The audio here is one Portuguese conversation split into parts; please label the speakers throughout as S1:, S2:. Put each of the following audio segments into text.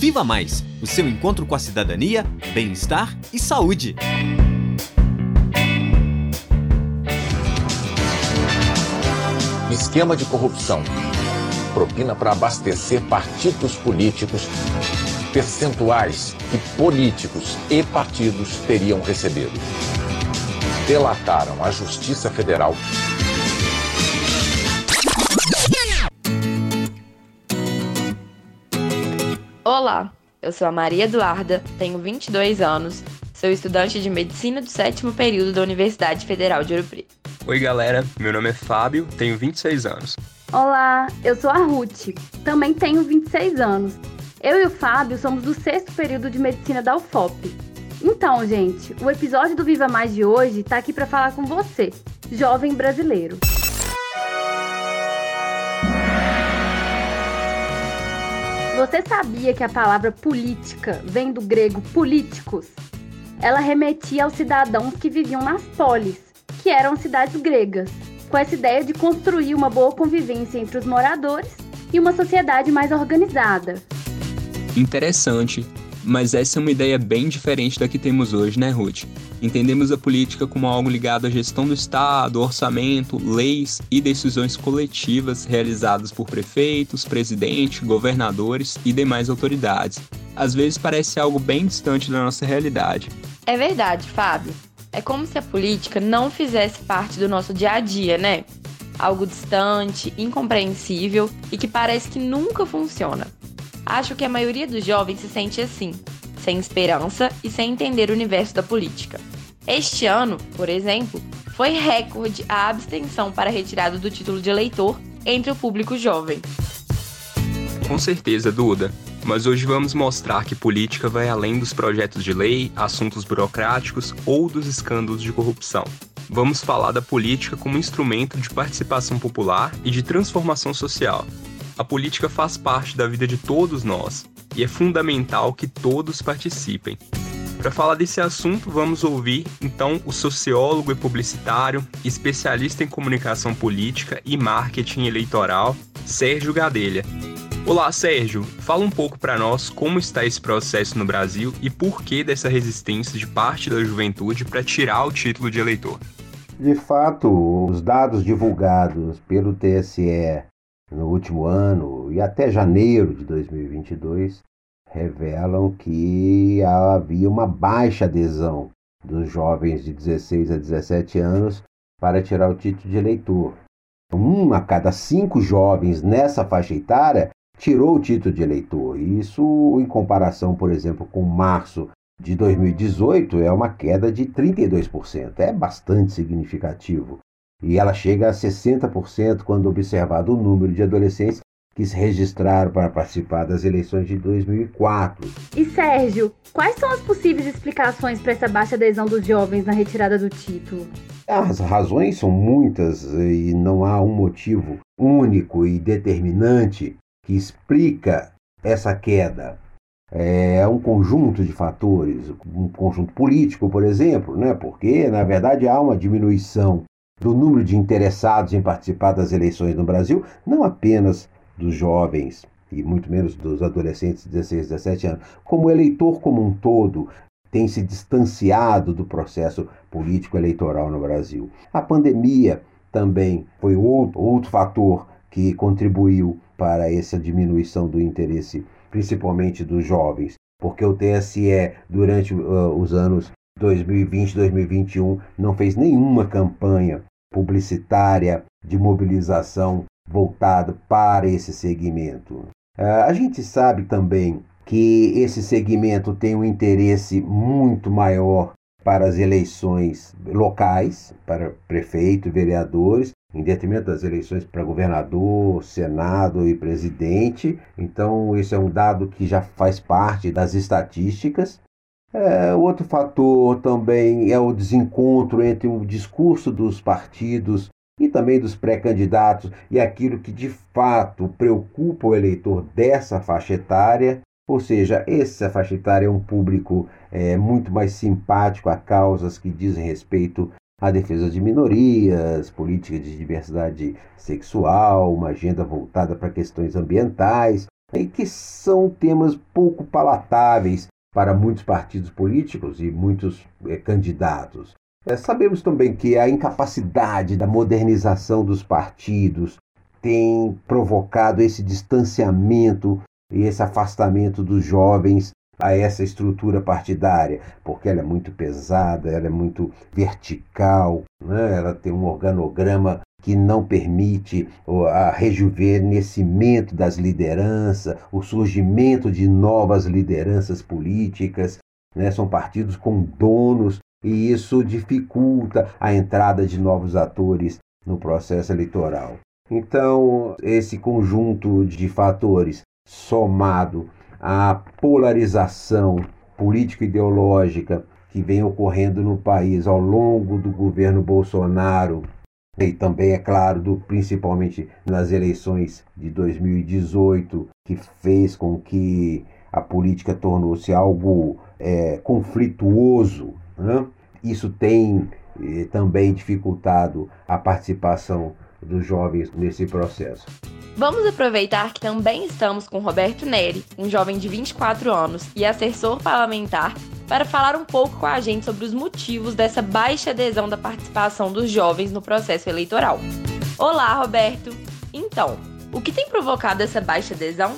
S1: Viva Mais o seu encontro com a cidadania, bem-estar e saúde.
S2: Esquema de corrupção. Propina para abastecer partidos políticos. Percentuais que políticos e partidos teriam recebido. Delataram a Justiça Federal
S3: Olá, eu sou a Maria Eduarda, tenho 22 anos, sou estudante de medicina do sétimo período da Universidade Federal de Ouro Preto.
S4: Oi, galera, meu nome é Fábio, tenho 26 anos.
S5: Olá, eu sou a Ruth, também tenho 26 anos. Eu e o Fábio somos do sexto período de medicina da UFOP. Então, gente, o episódio do Viva Mais de hoje está aqui para falar com você, jovem brasileiro. Você sabia que a palavra política vem do grego políticos? Ela remetia aos cidadãos que viviam nas polis, que eram cidades gregas, com essa ideia de construir uma boa convivência entre os moradores e uma sociedade mais organizada.
S4: Interessante, mas essa é uma ideia bem diferente da que temos hoje, né, Ruth? Entendemos a política como algo ligado à gestão do Estado, orçamento, leis e decisões coletivas realizadas por prefeitos, presidente, governadores e demais autoridades. Às vezes parece algo bem distante da nossa realidade.
S3: É verdade, Fábio. É como se a política não fizesse parte do nosso dia a dia, né? Algo distante, incompreensível e que parece que nunca funciona. Acho que a maioria dos jovens se sente assim, sem esperança e sem entender o universo da política. Este ano, por exemplo, foi recorde a abstenção para a retirada do título de eleitor entre o público jovem.
S4: Com certeza, Duda. Mas hoje vamos mostrar que política vai além dos projetos de lei, assuntos burocráticos ou dos escândalos de corrupção. Vamos falar da política como instrumento de participação popular e de transformação social. A política faz parte da vida de todos nós e é fundamental que todos participem. Para falar desse assunto, vamos ouvir então o sociólogo e publicitário, especialista em comunicação política e marketing eleitoral, Sérgio Gadelha. Olá, Sérgio. Fala um pouco para nós como está esse processo no Brasil e por que dessa resistência de parte da juventude para tirar o título de eleitor.
S6: De fato, os dados divulgados pelo TSE no último ano e até janeiro de 2022 revelam que havia uma baixa adesão dos jovens de 16 a 17 anos para tirar o título de eleitor. Um a cada cinco jovens nessa faixa etária tirou o título de eleitor. Isso, em comparação, por exemplo, com março de 2018, é uma queda de 32%. É bastante significativo. E ela chega a 60% quando observado o número de adolescentes que se registraram para participar das eleições de 2004.
S5: E Sérgio, quais são as possíveis explicações para essa baixa adesão dos jovens na retirada do título?
S6: As razões são muitas e não há um motivo único e determinante que explica essa queda. É um conjunto de fatores, um conjunto político, por exemplo, né? porque, na verdade, há uma diminuição do número de interessados em participar das eleições no Brasil, não apenas dos jovens e muito menos dos adolescentes de 16, 17 anos, como eleitor como um todo tem se distanciado do processo político eleitoral no Brasil. A pandemia também foi outro, outro fator que contribuiu para essa diminuição do interesse, principalmente dos jovens, porque o TSE, durante uh, os anos 2020 2021, não fez nenhuma campanha publicitária de mobilização voltado para esse segmento. Uh, a gente sabe também que esse segmento tem um interesse muito maior para as eleições locais, para prefeito vereadores, em detrimento das eleições para governador, senado e presidente. Então, esse é um dado que já faz parte das estatísticas. É, outro fator também é o desencontro entre o discurso dos partidos e também dos pré-candidatos e aquilo que de fato preocupa o eleitor dessa faixa etária. Ou seja, essa faixa etária é um público é, muito mais simpático a causas que dizem respeito à defesa de minorias, política de diversidade sexual, uma agenda voltada para questões ambientais. e que são temas pouco palatáveis para muitos partidos políticos e muitos é, candidatos. É, sabemos também que a incapacidade da modernização dos partidos tem provocado esse distanciamento e esse afastamento dos jovens a essa estrutura partidária, porque ela é muito pesada, ela é muito vertical, né? ela tem um organograma que não permite a rejuvenescimento das lideranças, o surgimento de novas lideranças políticas. Né? São partidos com donos e isso dificulta a entrada de novos atores no processo eleitoral. Então, esse conjunto de fatores somado à polarização político-ideológica que vem ocorrendo no país ao longo do governo Bolsonaro e também, é claro, do, principalmente nas eleições de 2018, que fez com que a política tornou-se algo é, conflituoso. Né? Isso tem eh, também dificultado a participação dos jovens nesse processo.
S3: Vamos aproveitar que também estamos com Roberto Neri, um jovem de 24 anos e assessor parlamentar, para falar um pouco com a gente sobre os motivos dessa baixa adesão da participação dos jovens no processo eleitoral. Olá, Roberto! Então, o que tem provocado essa baixa adesão?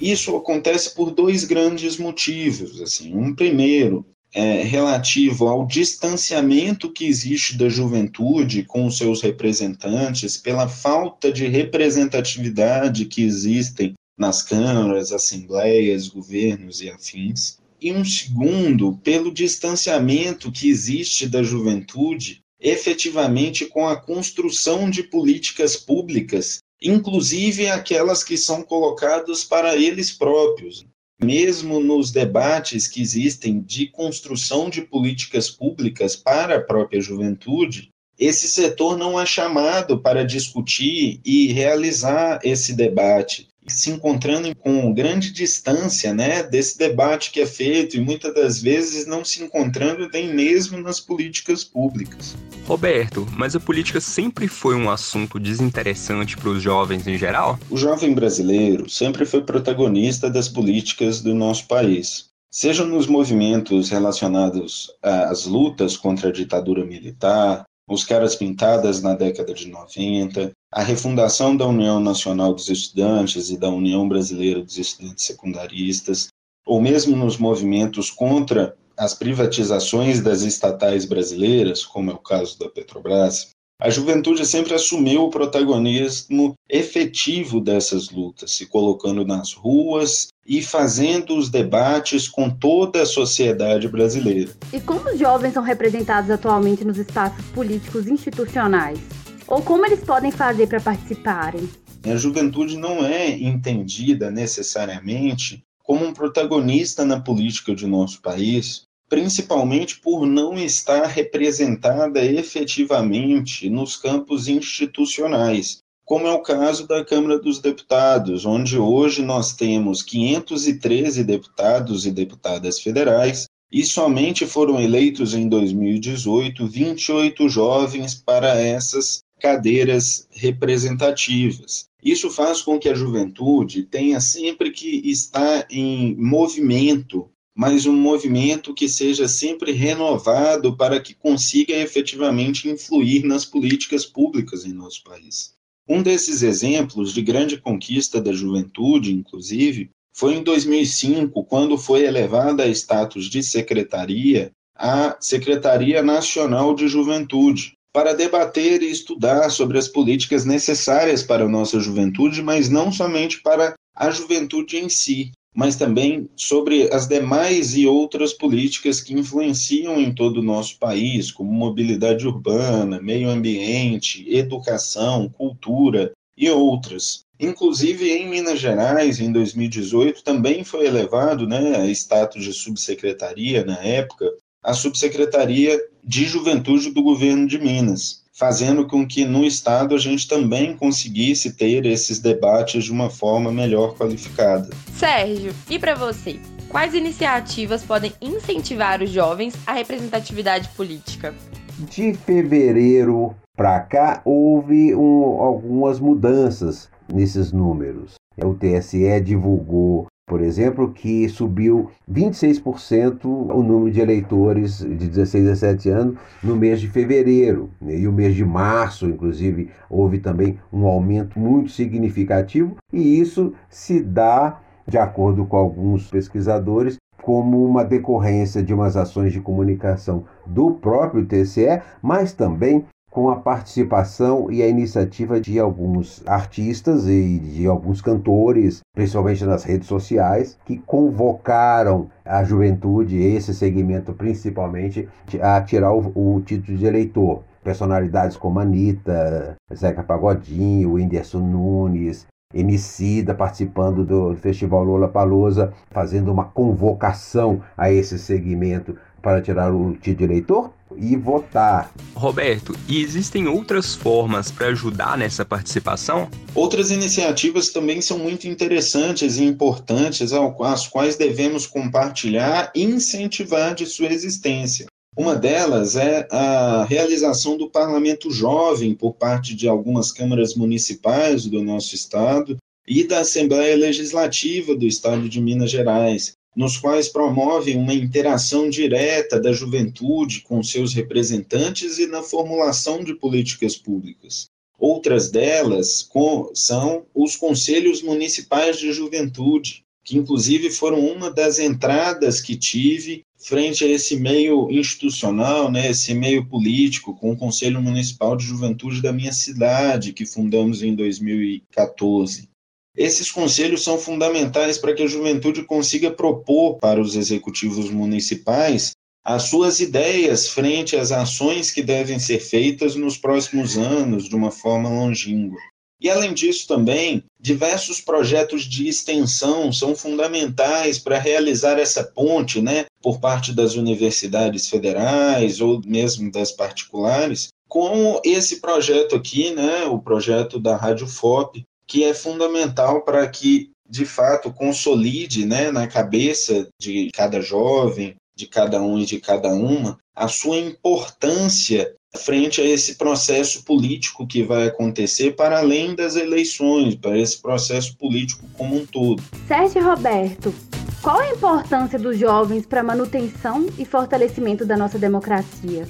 S7: Isso acontece por dois grandes motivos. Assim, um primeiro é, relativo ao distanciamento que existe da juventude com os seus representantes, pela falta de representatividade que existem nas câmaras, assembleias, governos e afins. E um segundo, pelo distanciamento que existe da juventude efetivamente com a construção de políticas públicas, inclusive aquelas que são colocadas para eles próprios mesmo nos debates que existem de construção de políticas públicas para a própria juventude, esse setor não é chamado para discutir e realizar esse debate se encontrando com grande distância né, desse debate que é feito e muitas das vezes não se encontrando nem mesmo nas políticas públicas.
S4: Roberto, mas a política sempre foi um assunto desinteressante para os jovens em geral?
S7: O jovem brasileiro sempre foi protagonista das políticas do nosso país. Seja nos movimentos relacionados às lutas contra a ditadura militar, os caras pintadas na década de 90, a refundação da União Nacional dos Estudantes e da União Brasileira dos Estudantes Secundaristas, ou mesmo nos movimentos contra as privatizações das estatais brasileiras, como é o caso da Petrobras, a juventude sempre assumiu o protagonismo efetivo dessas lutas, se colocando nas ruas e fazendo os debates com toda a sociedade brasileira.
S5: E como os jovens são representados atualmente nos espaços políticos institucionais? Ou como eles podem fazer para participarem?
S7: A juventude não é entendida necessariamente como um protagonista na política de nosso país, principalmente por não estar representada efetivamente nos campos institucionais, como é o caso da Câmara dos Deputados, onde hoje nós temos 513 deputados e deputadas federais e somente foram eleitos em 2018 28 jovens para essas cadeiras representativas. Isso faz com que a juventude tenha sempre que estar em movimento, mas um movimento que seja sempre renovado para que consiga efetivamente influir nas políticas públicas em nosso país. Um desses exemplos de grande conquista da juventude, inclusive, foi em 2005, quando foi elevada a status de secretaria a Secretaria Nacional de Juventude, para debater e estudar sobre as políticas necessárias para a nossa juventude, mas não somente para a juventude em si, mas também sobre as demais e outras políticas que influenciam em todo o nosso país, como mobilidade urbana, meio ambiente, educação, cultura e outras. Inclusive, em Minas Gerais, em 2018, também foi elevado né, a status de subsecretaria, na época, a Subsecretaria de Juventude do Governo de Minas, fazendo com que no Estado a gente também conseguisse ter esses debates de uma forma melhor qualificada.
S3: Sérgio, e para você? Quais iniciativas podem incentivar os jovens à representatividade política?
S6: De fevereiro para cá houve um, algumas mudanças nesses números. O TSE divulgou por exemplo, que subiu 26% o número de eleitores de 16 a 17 anos no mês de fevereiro. Né? E o mês de março, inclusive, houve também um aumento muito significativo, e isso se dá, de acordo com alguns pesquisadores, como uma decorrência de umas ações de comunicação do próprio TCE, mas também com a participação e a iniciativa de alguns artistas e de alguns cantores, principalmente nas redes sociais, que convocaram a juventude, esse segmento principalmente, a tirar o, o título de eleitor. Personalidades como Anitta, Zeca Pagodinho, Whindersson Nunes, Emicida participando do Festival Lola Palusa, fazendo uma convocação a esse segmento para tirar o título de eleitor e votar.
S4: Roberto, e existem outras formas para ajudar nessa participação?
S7: Outras iniciativas também são muito interessantes e importantes, as quais devemos compartilhar e incentivar de sua existência. Uma delas é a realização do Parlamento Jovem por parte de algumas câmaras municipais do nosso estado e da Assembleia Legislativa do Estado de Minas Gerais, nos quais promovem uma interação direta da juventude com seus representantes e na formulação de políticas públicas. Outras delas são os conselhos municipais de juventude, que inclusive foram uma das entradas que tive frente a esse meio institucional, né, esse meio político, com o Conselho Municipal de Juventude da minha cidade, que fundamos em 2014. Esses conselhos são fundamentais para que a juventude consiga propor para os executivos municipais as suas ideias frente às ações que devem ser feitas nos próximos anos de uma forma longínqua. E, além disso, também, diversos projetos de extensão são fundamentais para realizar essa ponte, né, por parte das universidades federais ou mesmo das particulares, com esse projeto aqui, né, o projeto da Rádio FOP, que é fundamental para que, de fato, consolide né, na cabeça de cada jovem, de cada um e de cada uma, a sua importância frente a esse processo político que vai acontecer para além das eleições, para esse processo político como um todo.
S5: Sérgio Roberto, qual a importância dos jovens para a manutenção e fortalecimento da nossa democracia?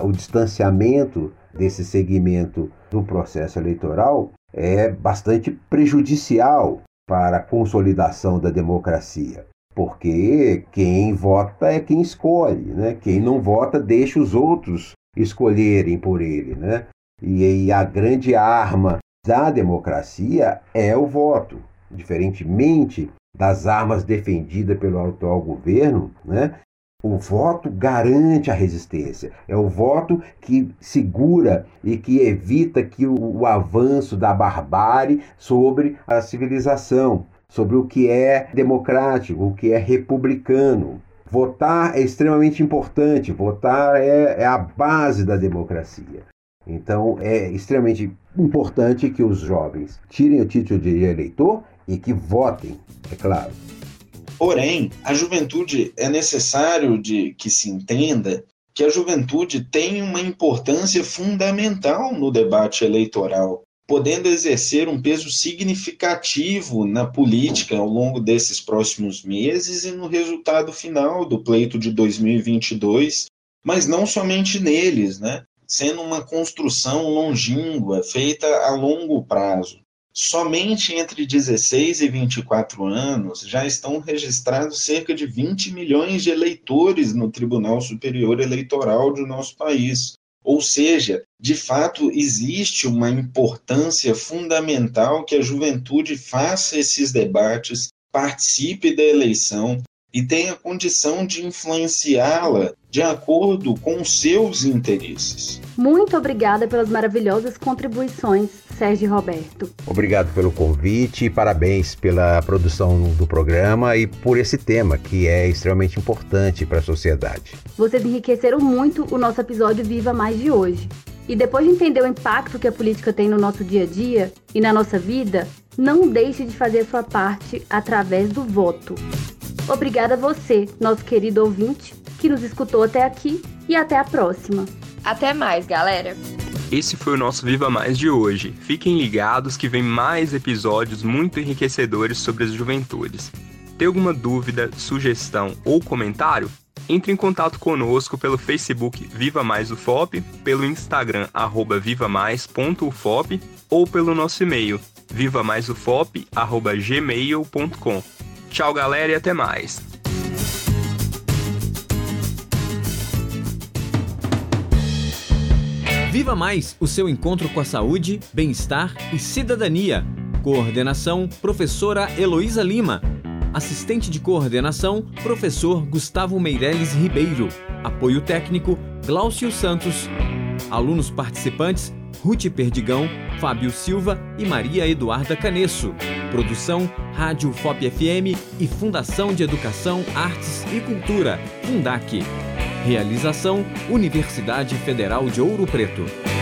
S6: O distanciamento desse segmento do processo eleitoral é bastante prejudicial para a consolidação da democracia. Porque quem vota é quem escolhe, né? Quem não vota deixa os outros escolherem por ele, né? E, e a grande arma da democracia é o voto. Diferentemente das armas defendidas pelo atual governo, né? O voto garante a resistência. É o voto que segura e que evita que o, o, avanço da barbárie sobre a civilização, sobre o que é democrático, o que é republicano. Votar é extremamente importante. Votar é, é a base da democracia. Então é extremamente importante que os jovens tirem o título de eleitor e que votem, é claro.
S7: Porém, a juventude é necessário de que se entenda que a juventude tem uma importância fundamental no debate eleitoral, podendo exercer um peso significativo na política ao longo desses próximos meses e no resultado final do pleito de 2022, mas não somente neles, né? Sendo uma construção longínqua, feita a longo prazo. Somente entre 16 e 24 anos já estão registrados cerca de 20 milhões de eleitores no Tribunal Superior Eleitoral do nosso país. Ou seja, de fato, existe uma importância fundamental que a juventude faça esses debates, participe da eleição e tenha condição de influenciá-la de acordo com seus interesses.
S5: Muito obrigada pelas maravilhosas contribuições Sérgio Roberto.
S6: Obrigado pelo convite e parabéns pela produção do programa e por esse tema que é extremamente importante para a sociedade.
S5: Vocês enriqueceram muito o nosso episódio Viva Mais de hoje. E depois de entender o impacto que a política tem no nosso dia a dia e na nossa vida, não deixe de fazer a sua parte através do voto. Obrigada a você, nosso querido ouvinte, que nos escutou até aqui e até a próxima.
S3: Até mais, galera!
S4: Esse foi o nosso Viva Mais de hoje. Fiquem ligados que vem mais episódios muito enriquecedores sobre as juventudes. Tem alguma dúvida, sugestão ou comentário? Entre em contato conosco pelo Facebook Viva Mais UFOP, pelo Instagram arroba vivamais.ufop ou pelo nosso e-mail vivamaisufop.gmail.com. Tchau galera e até mais!
S1: Viva Mais, o seu encontro com a saúde, bem-estar e cidadania. Coordenação, professora Heloísa Lima. Assistente de coordenação, professor Gustavo Meireles Ribeiro. Apoio técnico, Glaucio Santos. Alunos participantes, Ruth Perdigão, Fábio Silva e Maria Eduarda Canesso. Produção, Rádio FOP FM e Fundação de Educação, Artes e Cultura, Fundac. Realização, Universidade Federal de Ouro Preto.